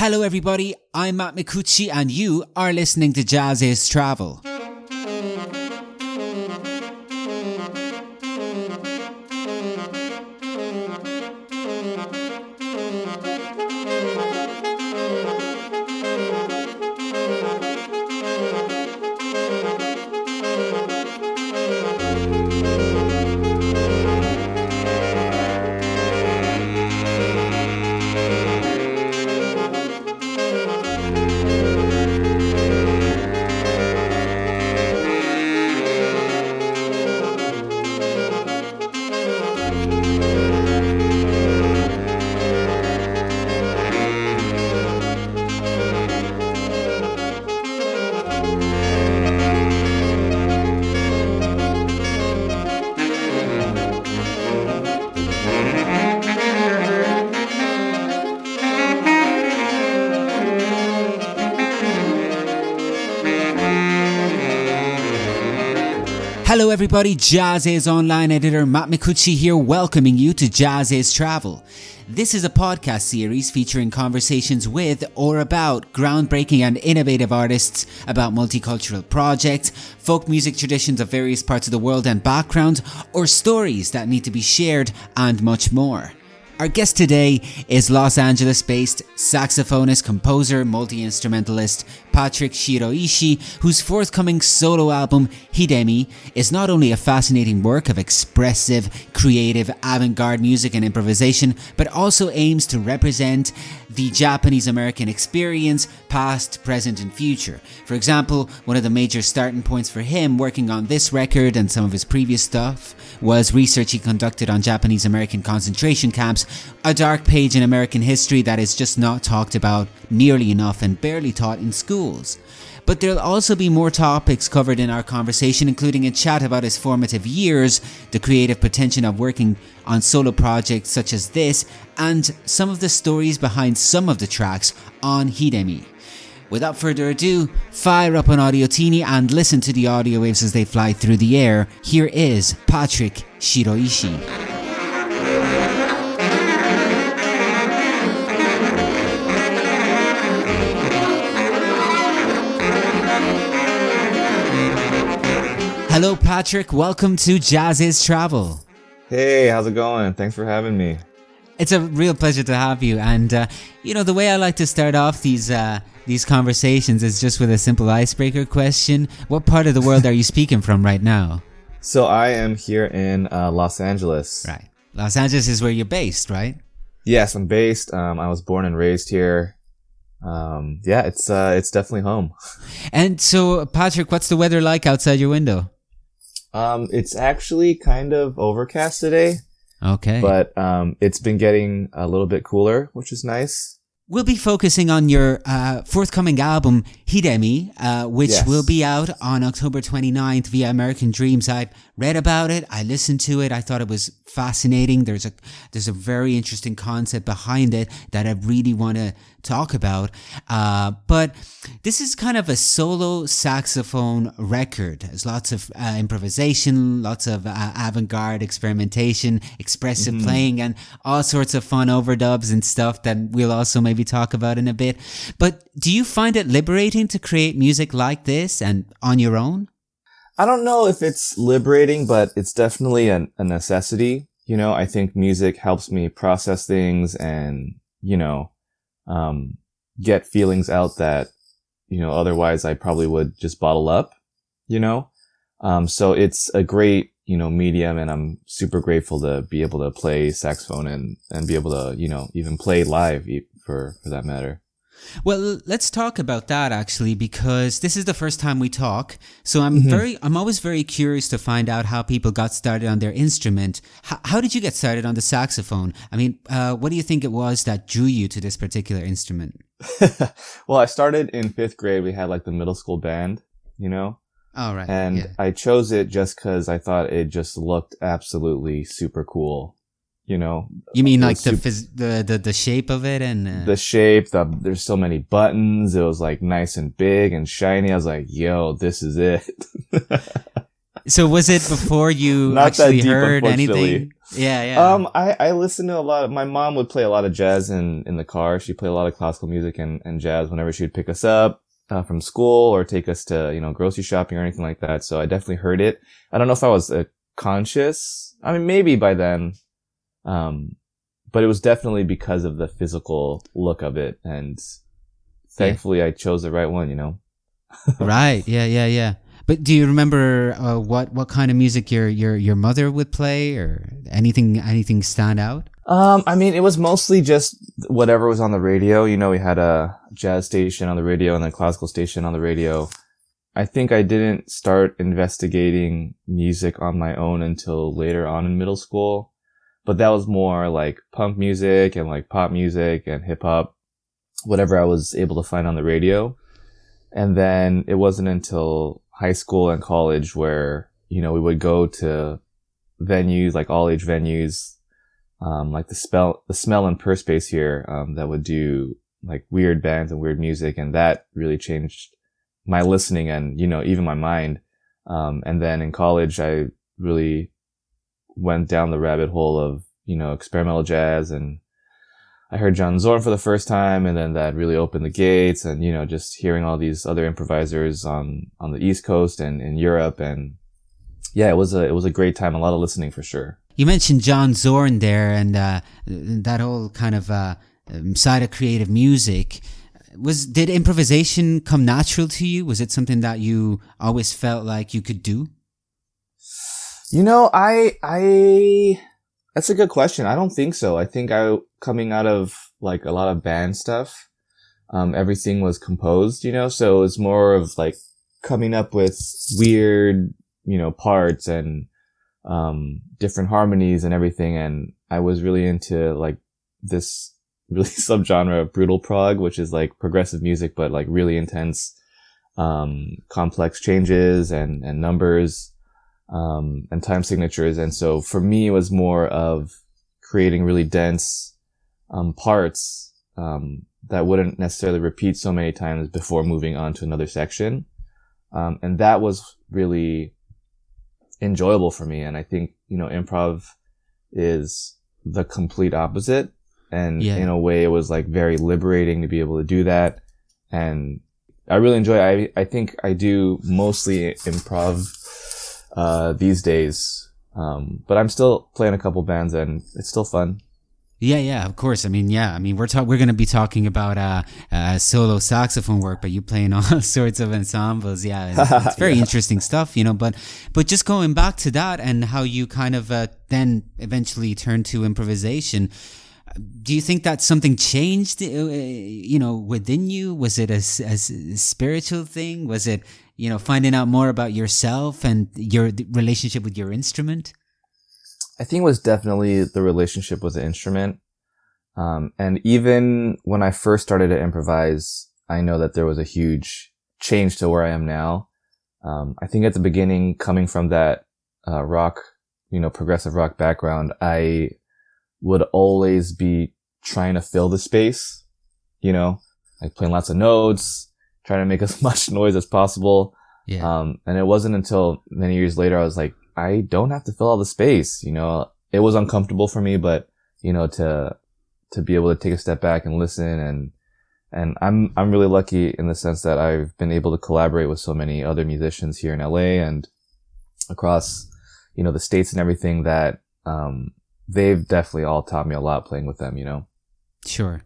Hello, everybody. I'm Matt Micucci, and you are listening to Jazz is Travel. Hello, everybody. JAZZIZ online editor Matt Micucci here, welcoming you to Jazz is Travel. This is a podcast series featuring conversations with or about groundbreaking and innovative artists about multicultural projects, folk music traditions of various parts of the world and background, or stories that need to be shared, and much more. Our guest today is Los Angeles based saxophonist, composer, multi instrumentalist Patrick Shiroishi, whose forthcoming solo album, Hidemi, is not only a fascinating work of expressive, creative, avant garde music and improvisation, but also aims to represent the Japanese American experience, past, present, and future. For example, one of the major starting points for him working on this record and some of his previous stuff was research he conducted on Japanese American concentration camps, a dark page in American history that is just not talked about nearly enough and barely taught in schools. But there'll also be more topics covered in our conversation, including a chat about his formative years, the creative potential of working on solo projects such as this, and some of the stories behind some of the tracks on Hidemi. Without further ado, fire up an Audio-Teenie and listen to the audio waves as they fly through the air. Here is Patrick Shiroishi. Hello, Patrick. Welcome to Jazz is Travel. Hey, how's it going? Thanks for having me. It's a real pleasure to have you. And uh, you know, the way I like to start off these uh, these conversations is just with a simple icebreaker question. What part of the world are you speaking from right now? So I am here in uh, Los Angeles. Right, Los Angeles is where you're based, right? Yes, I'm based. Um, I was born and raised here. Um, yeah, it's uh, it's definitely home. And so, Patrick, what's the weather like outside your window? Um, it's actually kind of overcast today. Okay. But um, it's been getting a little bit cooler, which is nice. We'll be focusing on your uh, forthcoming album, Hidemi, uh, which yes. will be out on October 29th via American Dreams. I've read about it. I listened to it. I thought it was fascinating. There's a, there's a very interesting concept behind it that I really want to talk about. Uh, but this is kind of a solo saxophone record. There's lots of uh, improvisation, lots of uh, avant-garde experimentation, expressive mm-hmm. playing, and all sorts of fun overdubs and stuff that we'll also maybe talk about in a bit. But do you find it liberating to create music like this and on your own? I don't know if it's liberating, but it's definitely a, a necessity. You know, I think music helps me process things and, you know, um, get feelings out that, you know, otherwise I probably would just bottle up, you know? Um, so it's a great, you know, medium and I'm super grateful to be able to play saxophone and, and be able to, you know, even play live for, for that matter. Well, let's talk about that actually, because this is the first time we talk. So I'm mm-hmm. very, I'm always very curious to find out how people got started on their instrument. H- how did you get started on the saxophone? I mean, uh, what do you think it was that drew you to this particular instrument? well, I started in fifth grade. We had like the middle school band, you know? All right. And yeah. I chose it just because I thought it just looked absolutely super cool you know you mean like the, phys- the the the shape of it and uh... the shape the there's so many buttons it was like nice and big and shiny i was like yo this is it so was it before you Not actually deep, heard anything Yeah, yeah. Um, I, I listen to a lot of, my mom would play a lot of jazz in, in the car. She'd play a lot of classical music and, and jazz whenever she'd pick us up uh, from school or take us to, you know, grocery shopping or anything like that. So I definitely heard it. I don't know if I was uh, conscious. I mean, maybe by then. Um, but it was definitely because of the physical look of it. And thankfully I chose the right one, you know? right. Yeah, yeah, yeah. But do you remember uh, what what kind of music your your your mother would play, or anything anything stand out? Um, I mean, it was mostly just whatever was on the radio. You know, we had a jazz station on the radio and a classical station on the radio. I think I didn't start investigating music on my own until later on in middle school, but that was more like punk music and like pop music and hip hop, whatever I was able to find on the radio. And then it wasn't until high school and college where, you know, we would go to venues, like all age venues, um, like the spell, the smell and Pehrspace here, um, that would do like weird bands and weird music. And that really changed my listening and, you know, even my mind. Um, and then in college, I really went down the rabbit hole of, you know, experimental jazz and I heard John Zorn for the first time and then that really opened the gates and, you know, just hearing all these other improvisers on, on the East Coast and in Europe. And yeah, it was a, it was a great time. A lot of listening for sure. You mentioned John Zorn there and, uh, that whole kind of, uh, side of creative music. Was, did improvisation come natural to you? Was it something that you always felt like you could do? You know, I, I, that's a good question. I don't think so. I think I, coming out of like a lot of band stuff, um, everything was composed, you know, so it's more of like coming up with weird, you know, parts and, um, different harmonies and everything. And I was really into like this really subgenre of brutal prog, which is like progressive music, but like really intense, um, complex changes and, and numbers um, and time signatures. And so for me, it was more of creating really dense um, parts um, that wouldn't necessarily repeat so many times before moving on to another section. Um, and that was really enjoyable for me. And I think, you know, improv is the complete opposite. And yeah. in a way, it was like very liberating to be able to do that. And I really enjoy it. I, I think I do mostly improv uh, these days. Um, but I'm still playing a couple bands and it's still fun. Yeah, yeah, of course. I mean, yeah, I mean, we're ta- we're going to be talking about uh, uh, solo saxophone work, but you playing all sorts of ensembles. Yeah, it's, it's very yeah. interesting stuff, you know. But but just going back to that and how you kind of uh, then eventually turned to improvisation. Do you think that something changed, uh, you know, within you? Was it a, a spiritual thing? Was it you know, finding out more about yourself and your relationship with your instrument? I think it was definitely the relationship with the instrument. Um, and even when I first started to improvise, I know that there was a huge change to where I am now. Um, I think at the beginning, coming from that uh, rock, you know, progressive rock background, I would always be trying to fill the space, you know, like playing lots of notes, trying to make as much noise as possible. Yeah. Um, and it wasn't until many years later I was like, I don't have to fill all the space. You know, it was uncomfortable for me, but you know, to, to be able to take a step back and listen and, and I'm, I'm really lucky in the sense that I've been able to collaborate with so many other musicians here in LA and across, you know, the states and everything that, um, they've definitely all taught me a lot playing with them, you know? Sure.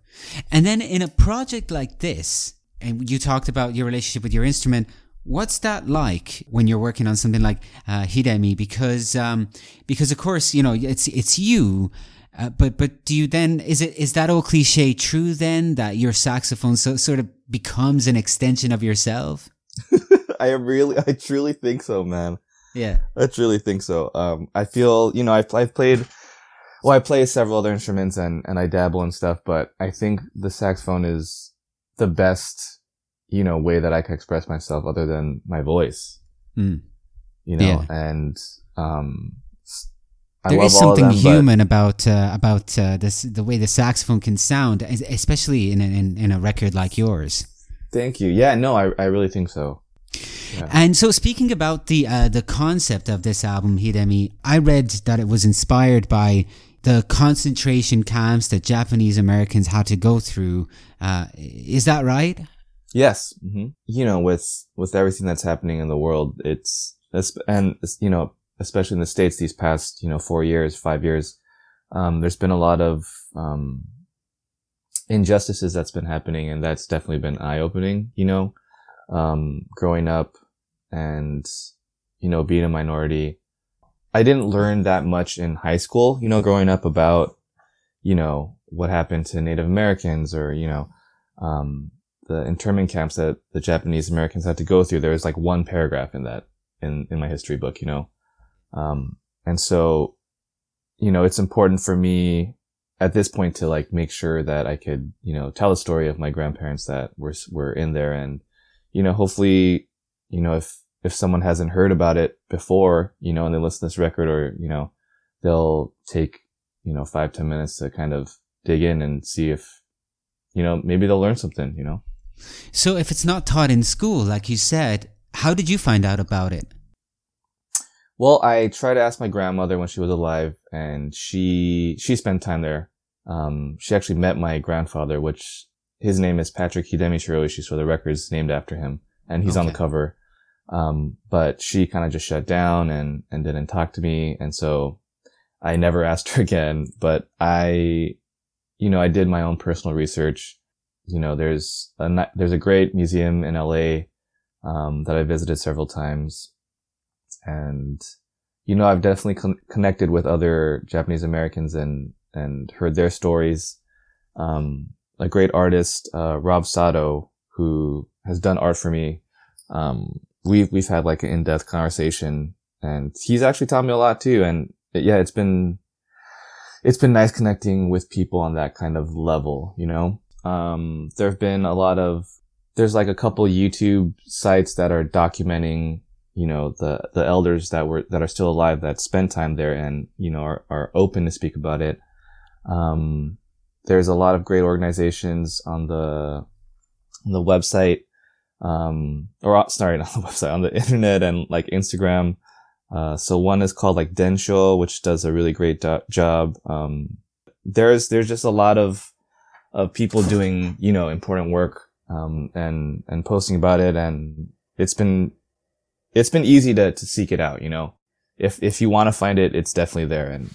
And then in a project like this, and you talked about your relationship with your instrument. What's that like when you're working on something like uh, Hidemi? Because um, because of course you know it's it's you, uh, but but do you then is it is that old cliche true then that your saxophone so sort of becomes an extension of yourself? I really I truly think so, man. Yeah, I truly think so. Um, I feel you know I've I've played well I play several other instruments and and I dabble in stuff, but I think the saxophone is the best, you know, way that I can express myself other than my voice. Mm. You know, yeah. and um, I there is something them, human about uh, about uh, this the way the saxophone can sound, especially in, in in a record like yours. Thank you. Yeah, no, I I really think so. Yeah. And so, speaking about the uh, the concept of this album, Hidemi, I read that it was inspired by the concentration camps that Japanese Americans had to go through. Uh, is that right? Yes. hmm You know, with with everything that's happening in the world, it's it's- and you know, especially in the states, these past you know four years, five years, um, there's been a lot of um, injustices that's been happening, and that's definitely been eye opening. You know, um, growing up and you know being a minority, I didn't learn that much in high school. You know, growing up about you know what happened to Native Americans or you know. Um, the internment camps that the Japanese Americans had to go through. There was like one paragraph in that in in my history book, you know, um, and so you know it's important for me at this point to like make sure that I could you know tell a story of my grandparents that were were in there, and you know hopefully you know if if someone hasn't heard about it before, you know, and they listen to this record, or you know, they'll take you know five ten minutes to kind of dig in and see if you know maybe they'll learn something, you know. So, if it's not taught in school, like you said, how did you find out about it? Well, I tried to ask my grandmother when she was alive, and she she spent time there. Um, she actually met my grandfather, which his name is Patrick Hidemi Shiroishi, so the record's named after him, and he's on the cover. Um, but she kind of just shut down and and didn't talk to me, and so I never asked her again. But I, you know, I did my own personal research. You know, there's a there's a great museum in LA um, that I visited several times, and you know, I've definitely con- connected with other Japanese Americans and and heard their stories. Um, a great artist, uh, Rob Sato, who has done art for me. Um, we've we've had like an in depth conversation, and he's actually taught me a lot too. And yeah, it's been it's been nice connecting with people on that kind of level. You know, um, there have been a lot of there's like a couple YouTube sites that are documenting you know the the elders that were that are still alive that spend time there and you know are, are open to speak about it um there's a lot of great organizations on the on the website um or uh, sorry not the website on the internet and like instagram uh so one is called like densho which does a really great do- job um there's there's just a lot of of people doing you know important work um and and posting about it and it's been it's been easy to, to seek it out, you know. If if you want to find it, it's definitely there. And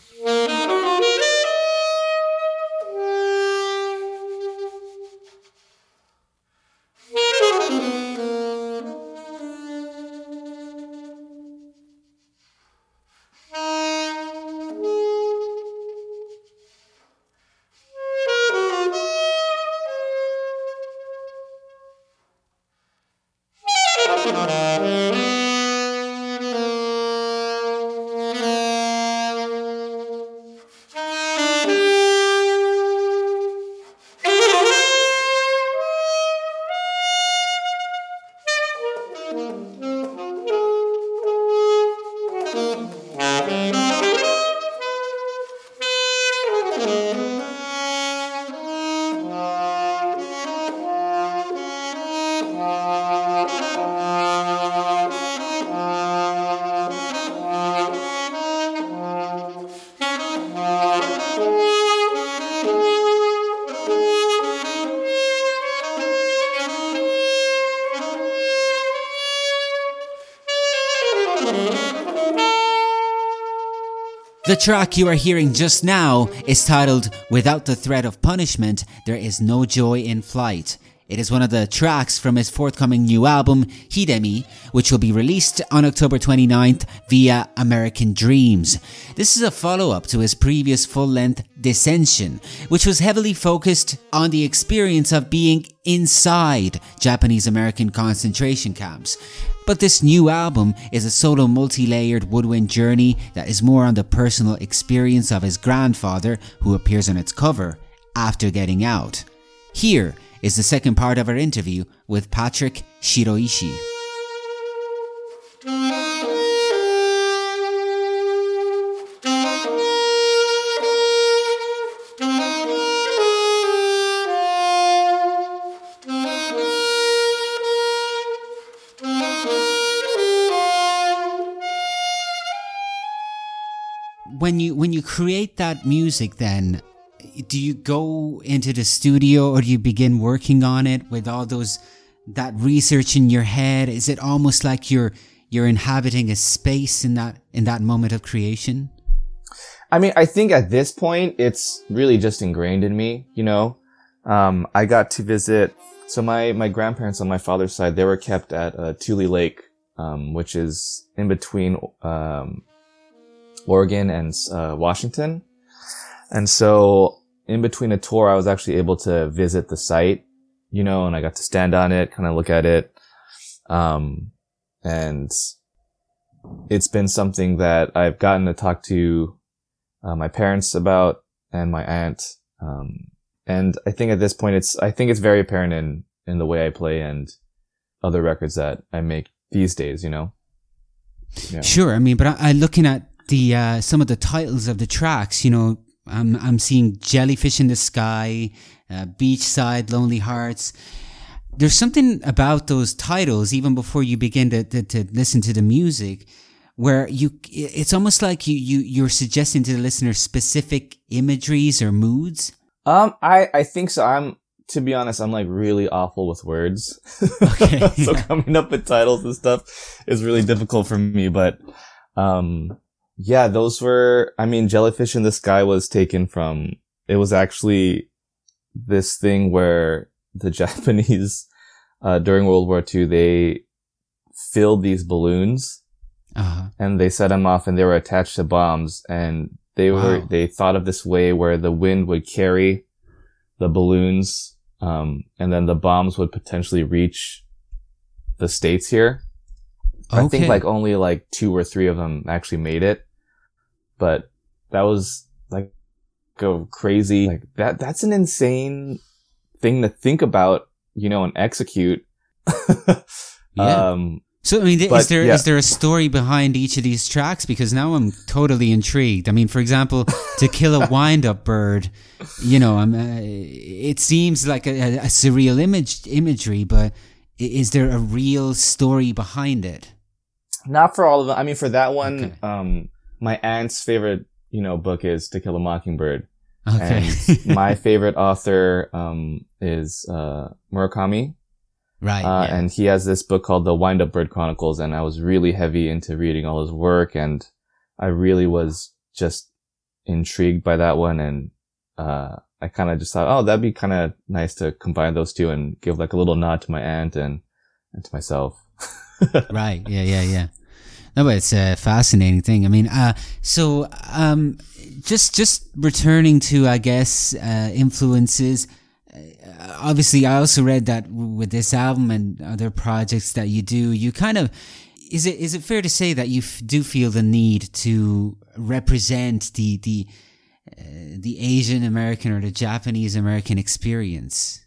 track you are hearing just now is titled Without the Threat of Punishment, There Is No Joy in Flight. It is one of the tracks from his forthcoming new album, Hidemi, which will be released on October 29th via American Dreams. This is a follow up to his previous full length Descension, which was heavily focused on the experience of being inside Japanese American concentration camps. But this new album is a solo multi layered woodwind journey that is more on the personal experience of his grandfather, who appears on its cover, after getting out. Here is the second part of our interview with Patrick Shiroishi. Create that music, then do you go into the studio or do you begin working on it with all those that research in your head? Is it almost like you're you're inhabiting a space in that in that moment of creation? I mean, I think at this point it's really just ingrained in me. You know, um, I got to visit. So my my grandparents on my father's side they were kept at uh, Tule Lake, um, which is in between um, Oregon and uh, Washington. And so in between a tour, I was actually able to visit the site, you know, and I got to stand on it, kind of look at it. Um, and it's been something that I've gotten to talk to uh, my parents about and my aunt. Um, and I think at this point, it's, I think it's very apparent in, in the way I play and other records that I make these days, you know? Yeah. Sure. I mean, but I, I looking at the, uh, some of the titles of the tracks, you know, I'm I'm seeing jellyfish in the sky, uh, beachside, lonely hearts. There's something about those titles, even before you begin to, to, to listen to the music, where you it's almost like you you you're suggesting to the listener specific imageries or moods. Um, I I think so. I'm to be honest, I'm like really awful with words. Okay, so yeah. coming up with titles and stuff is really difficult for me. But um, yeah, those were, I mean, Jellyfish in the Sky was taken from, it was actually this thing where the Japanese, uh, during World War II, they filled these balloons uh-huh. and they set them off and they were attached to bombs and they were, they thought of this way where the wind would carry the balloons, um, and then the bombs would potentially reach the states here. Okay. I think like only like two or three of them actually made it but that was like go crazy. Like that, that's an insane thing to think about, you know, and execute. yeah. Um, so I mean, but, is there yeah. is there a story behind each of these tracks? Because now I'm totally intrigued. I mean, for example, to kill a wind-up bird, you know, I'm, uh, it seems like a, a, surreal image imagery, but is there a real story behind it? Not for all of them. I mean, for that one, okay. um, my aunt's favorite, you know, book is To Kill a Mockingbird. Okay. And my favorite author, um, is, uh, Murakami. Right. Uh, yeah. and he has this book called The Wind Up Bird Chronicles. And I was really heavy into reading all his work. And I really was just intrigued by that one. And, uh, I kind of just thought, oh, that'd be kind of nice to combine those two and give like a little nod to my aunt and, and to myself. right. Yeah. Yeah. Yeah. No, but it's a fascinating thing. I mean, uh, so um, just just returning to, I guess, uh, influences. Uh, obviously, I also read that with this album and other projects that you do, you kind of is it is it fair to say that you f- do feel the need to represent the the uh, the Asian American or the Japanese American experience?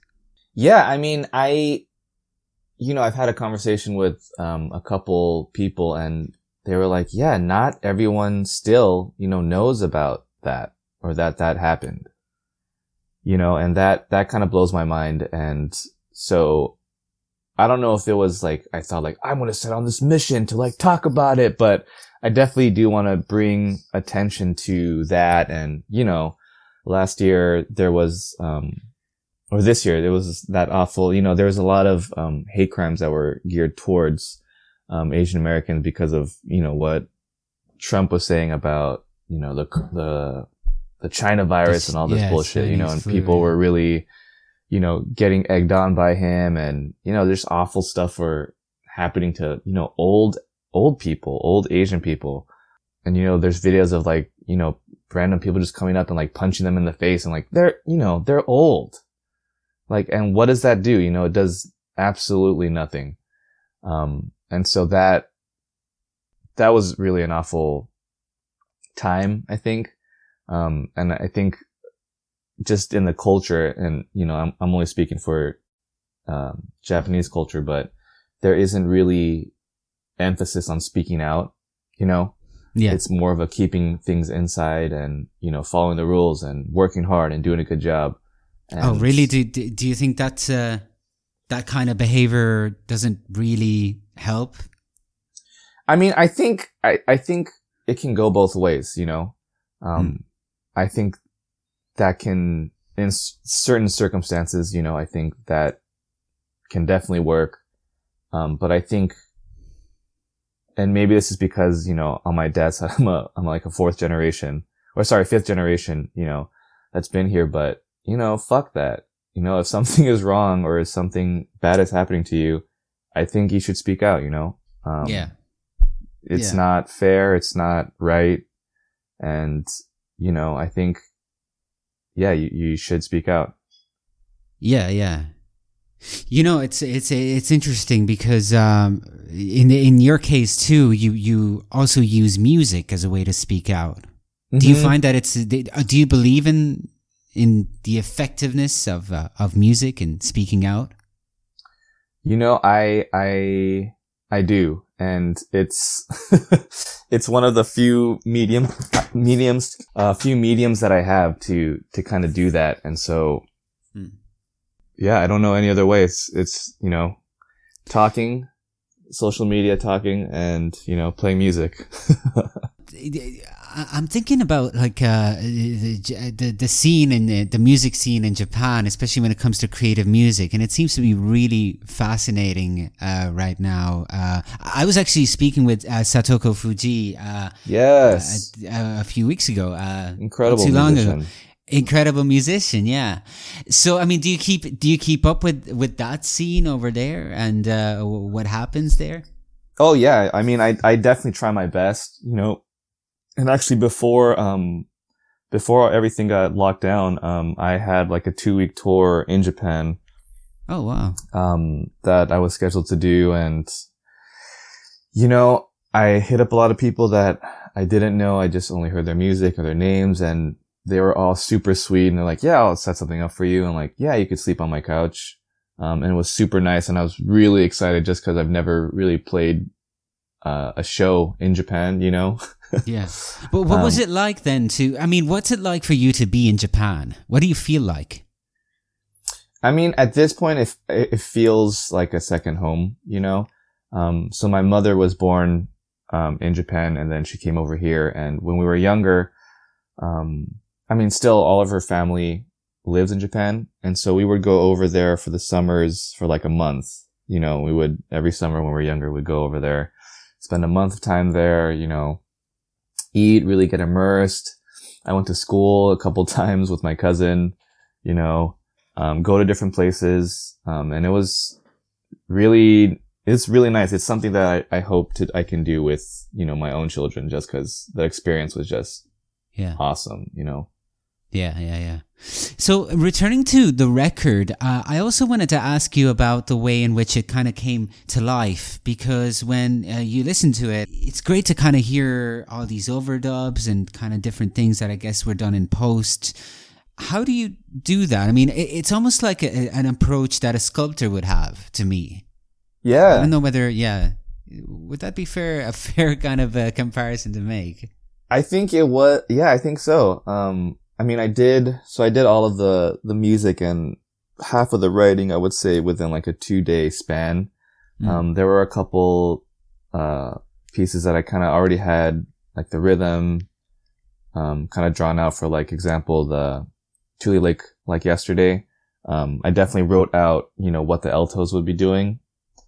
Yeah, I mean, I you know, I've had a conversation with um, a couple people, and they were like, yeah, not everyone still, you know, knows about that or that that happened. You know, and that, that kind of blows my mind. And so I don't know if it was like, I thought like, I'm going to set on this mission to like talk about it, but I definitely do want to bring attention to that. And, you know, last year there was, um, or this year there was that awful, you know, there was a lot of, um, hate crimes that were geared towards, um, Asian Americans because of, you know, what Trump was saying about, you know, the, the, the China virus this, and all this yeah, bullshit, you know, and food, people yeah. were really, you know, getting egged on by him and, you know, there's awful stuff for happening to, you know, old, old people, old Asian people. And, you know, there's videos of like, you know, random people just coming up and like punching them in the face and like, they're, you know, they're old. Like, and what does that do? You know, it does absolutely nothing. Um, and so that, that was really an awful time, I think. Um, and I think just in the culture and, you know, I'm, I'm only speaking for, um, Japanese culture, but there isn't really emphasis on speaking out, you know? Yeah. It's more of a keeping things inside and, you know, following the rules and working hard and doing a good job. Oh, and oh, really? Do, do you think that's, uh, that kind of behavior doesn't really help? I mean, I think, I, I think it can go both ways, you know? Um, mm. I think that can, in s- certain circumstances, you know, I think that can definitely work. Um, but I think, and maybe this is because, you know, on my dad's side, I'm a, I'm like a fourth generation or sorry, fifth generation, you know, that's been here, but you know, fuck that. You know, if something is wrong or if something bad is happening to you, I think you should speak out, you know? Um, yeah. It's yeah. not fair. It's not right. And, you know, I think, yeah, you, you should speak out. Yeah. Yeah. You know, it's it's it's interesting because um, in in your case too, you you also use music as a way to speak out. Mm-hmm. Do you mm-hmm. find that it's do you believe in in the effectiveness of uh, of music and speaking out? You know, I I I do, and it's it's one of the few medium mediums, a uh, few mediums that I have to to kind of do that, and so hmm. yeah, I don't know any other way. It's it's you know, talking, social media, talking, and you know, playing music. I'm thinking about like uh, the, the, the scene and the, the music scene in Japan, especially when it comes to creative music, and it seems to be really fascinating uh, right now. Uh, I was actually speaking with uh, Satoko Fujii, Uh, yes, a, a, few weeks ago. Uh, Incredible too long musician. ago. Incredible musician, yeah. So, I mean, do you keep do you keep up with with that scene over there, and what happens there? Oh yeah, I mean, I I definitely try my best. You know, and actually before, um, before everything got locked down, um, I had like a two week tour in Japan. Oh, wow. Um, that I was scheduled to do. And, you know, I hit up a lot of people that I didn't know. I just only heard their music or their names and they were all super sweet. And they're like, yeah, I'll set something up for you. And like, yeah, you could sleep on my couch. Um, and it was super nice. And I was really excited just cause I've never really played, uh, a show in Japan, you know? yeah. But what um, was it like then to, I mean, what's it like for you to be in Japan? What do you feel like? I mean, at this point, it, it feels like a second home, you know? Um, so my mother was born, um, in Japan and then she came over here. And when we were younger, um, I mean, still all of her family lives in Japan. And so we would go over there for the summers for like a month. You know, we would every summer when we were younger, we'd go over there, spend a month of time there, you know, eat, really get immersed. I went to school a couple times with my cousin, you know, um, go to different places. Um, and it was really, it's really nice. It's something that I, I hope to, I can do with, you know, my own children just cause the experience was just yeah. awesome, you know? Yeah, yeah, yeah. So, returning to the record, uh, I also wanted to ask you about the way in which it kind of came to life because when uh, you listen to it, it's great to kind of hear all these overdubs and kind of different things that I guess were done in post. How do you do that? I mean, it, it's almost like a, an approach that a sculptor would have to me. Yeah. I don't know whether, yeah, would that be fair? A fair kind of uh, comparison to make? I think it was, yeah, I think so. Um, I mean, I did, so I did all of the, the music and half of the writing, I would say within like a two day span. Mm. Um, there were a couple, uh, pieces that I kind of already had, like the rhythm, um, kind of drawn out for like example, the Tule Lake, like yesterday. Um, I definitely wrote out, you know, what the altos would be doing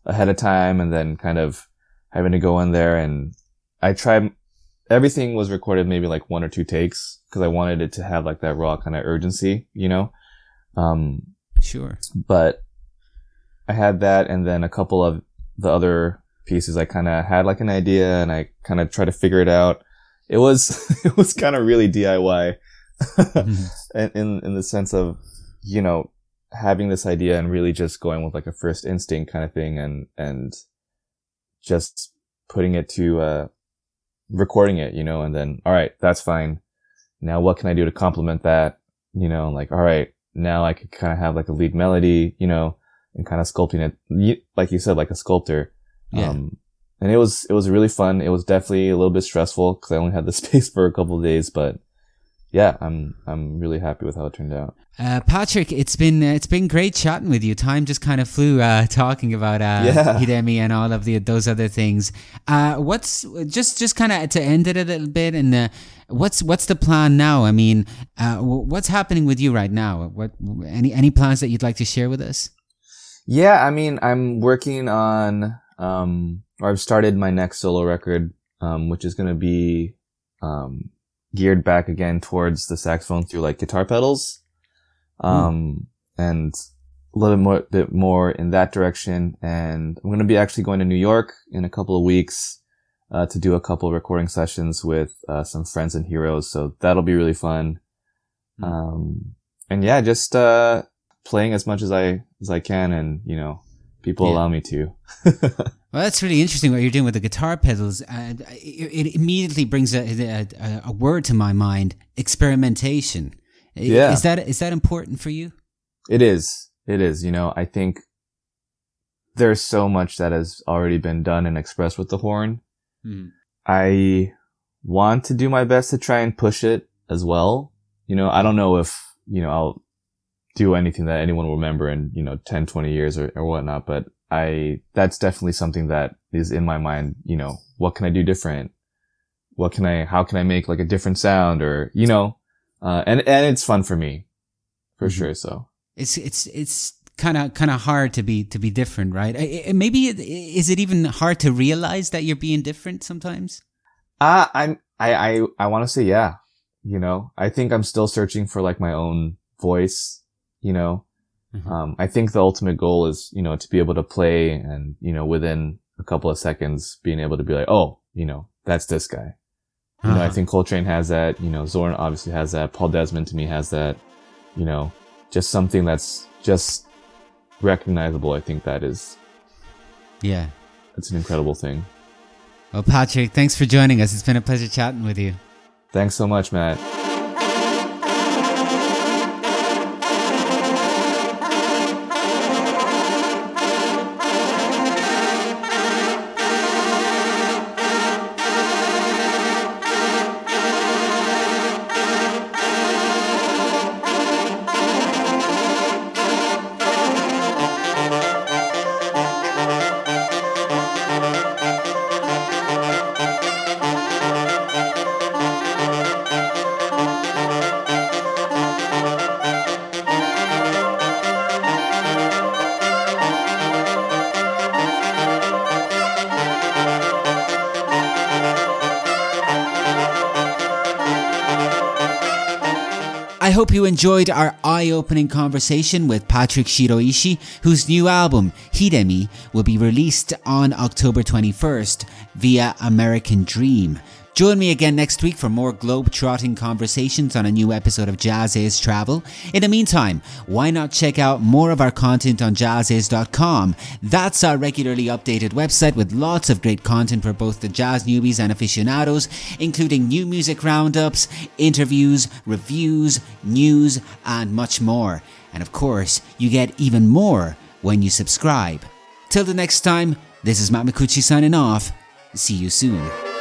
ahead of time and then kind of having to go in there and I tried, everything was recorded maybe like one or two takes because I wanted it to have like that raw kind of urgency, you know? Um, sure. But I had that and then a couple of the other pieces I kind of had like an idea and I kind of tried to figure it out. It was, it was kind of really DIY mm-hmm. in, in the sense of, you know, having this idea and really just going with like a first instinct kind of thing and, and just putting it to, uh, recording it, you know, and then, all right, that's fine. Now what can I do to complement that? You know, like, all right, now I could kind of have like a lead melody, you know, and kind of sculpting it, like you said, like a sculptor. Yeah. Um, and it was, it was really fun. It was definitely a little bit stressful because I only had the space for a couple of days, but yeah, I'm I'm really happy with how it turned out. Uh, Patrick, it's been uh, it's been great chatting with you. Time just kind of flew uh, talking about uh, Yeah. Hidemi and all of the those other things. Uh, what's just just kind of to end it a little bit and uh, what's what's the plan now? I mean, uh, what's happening with you right now? What any any plans that you'd like to share with us? Yeah, I mean, I'm working on, um, or I've started my next solo record, um, which is going to be, um, geared back again towards the saxophone through like guitar pedals. Um, and a little more, bit more in that direction. And I'm going to be actually going to New York in a couple of weeks, uh, to do a couple of recording sessions with, uh, some friends and heroes. So that'll be really fun. Hmm. Um, and yeah, just, uh, playing as much as I as I can, and you know, people Yeah. allow me to. Well, that's really interesting what you're doing with the guitar pedals. And it, it immediately brings a, a, a word to my mind: experimentation. Yeah. Is that is that important for you? it is, it is. You know, I think there's so much that has already been done and expressed with the horn. Mm-hmm. I want to do my best to try and push it as well. You know, I don't know if you know I'll do anything that anyone will remember in you know 10, 20 years or, or whatnot, but I that's definitely something that is in my mind. You know, what can I do different? What can I? How can I make like a different sound? Or you know, uh, and and it's fun for me, for Mhm. sure. So It's it's it's kind of kind of hard to be to be different, right? I- I- Maybe it, is it even hard to realize that you're being different sometimes? Uh, I'm, I, I, I want to say, yeah. You know, I think I'm still searching for like my own voice, you know. Mhm. Um, I think the ultimate goal is, you know, to be able to play and, you know, within a couple of seconds being able to be like, oh, you know, that's this guy. You know, I Uh-huh. think Coltrane has that, you know, Zorn obviously has that, Paul Desmond to me has that, you know, just something that's just recognizable. I think that is, Yeah. that's an incredible thing. Well, Patrick, thanks for joining us. It's been a pleasure chatting with you. Thanks so much, Matt. I hope you enjoyed our eye-opening conversation with Patrick Shiroishi, whose new album, Hidemi, will be released on October 21st via American Dream. Join me again next week for more globe-trotting conversations on a new episode of Jazz Is Travel. In the meantime, why not check out more of our content on jazziz.com? That's our regularly updated website with lots of great content for both the jazz newbies and aficionados, including new music roundups, interviews, reviews, news, and much more. And of course, you get even more when you subscribe. Till the next time, this is Matt Micucci signing off. See you soon.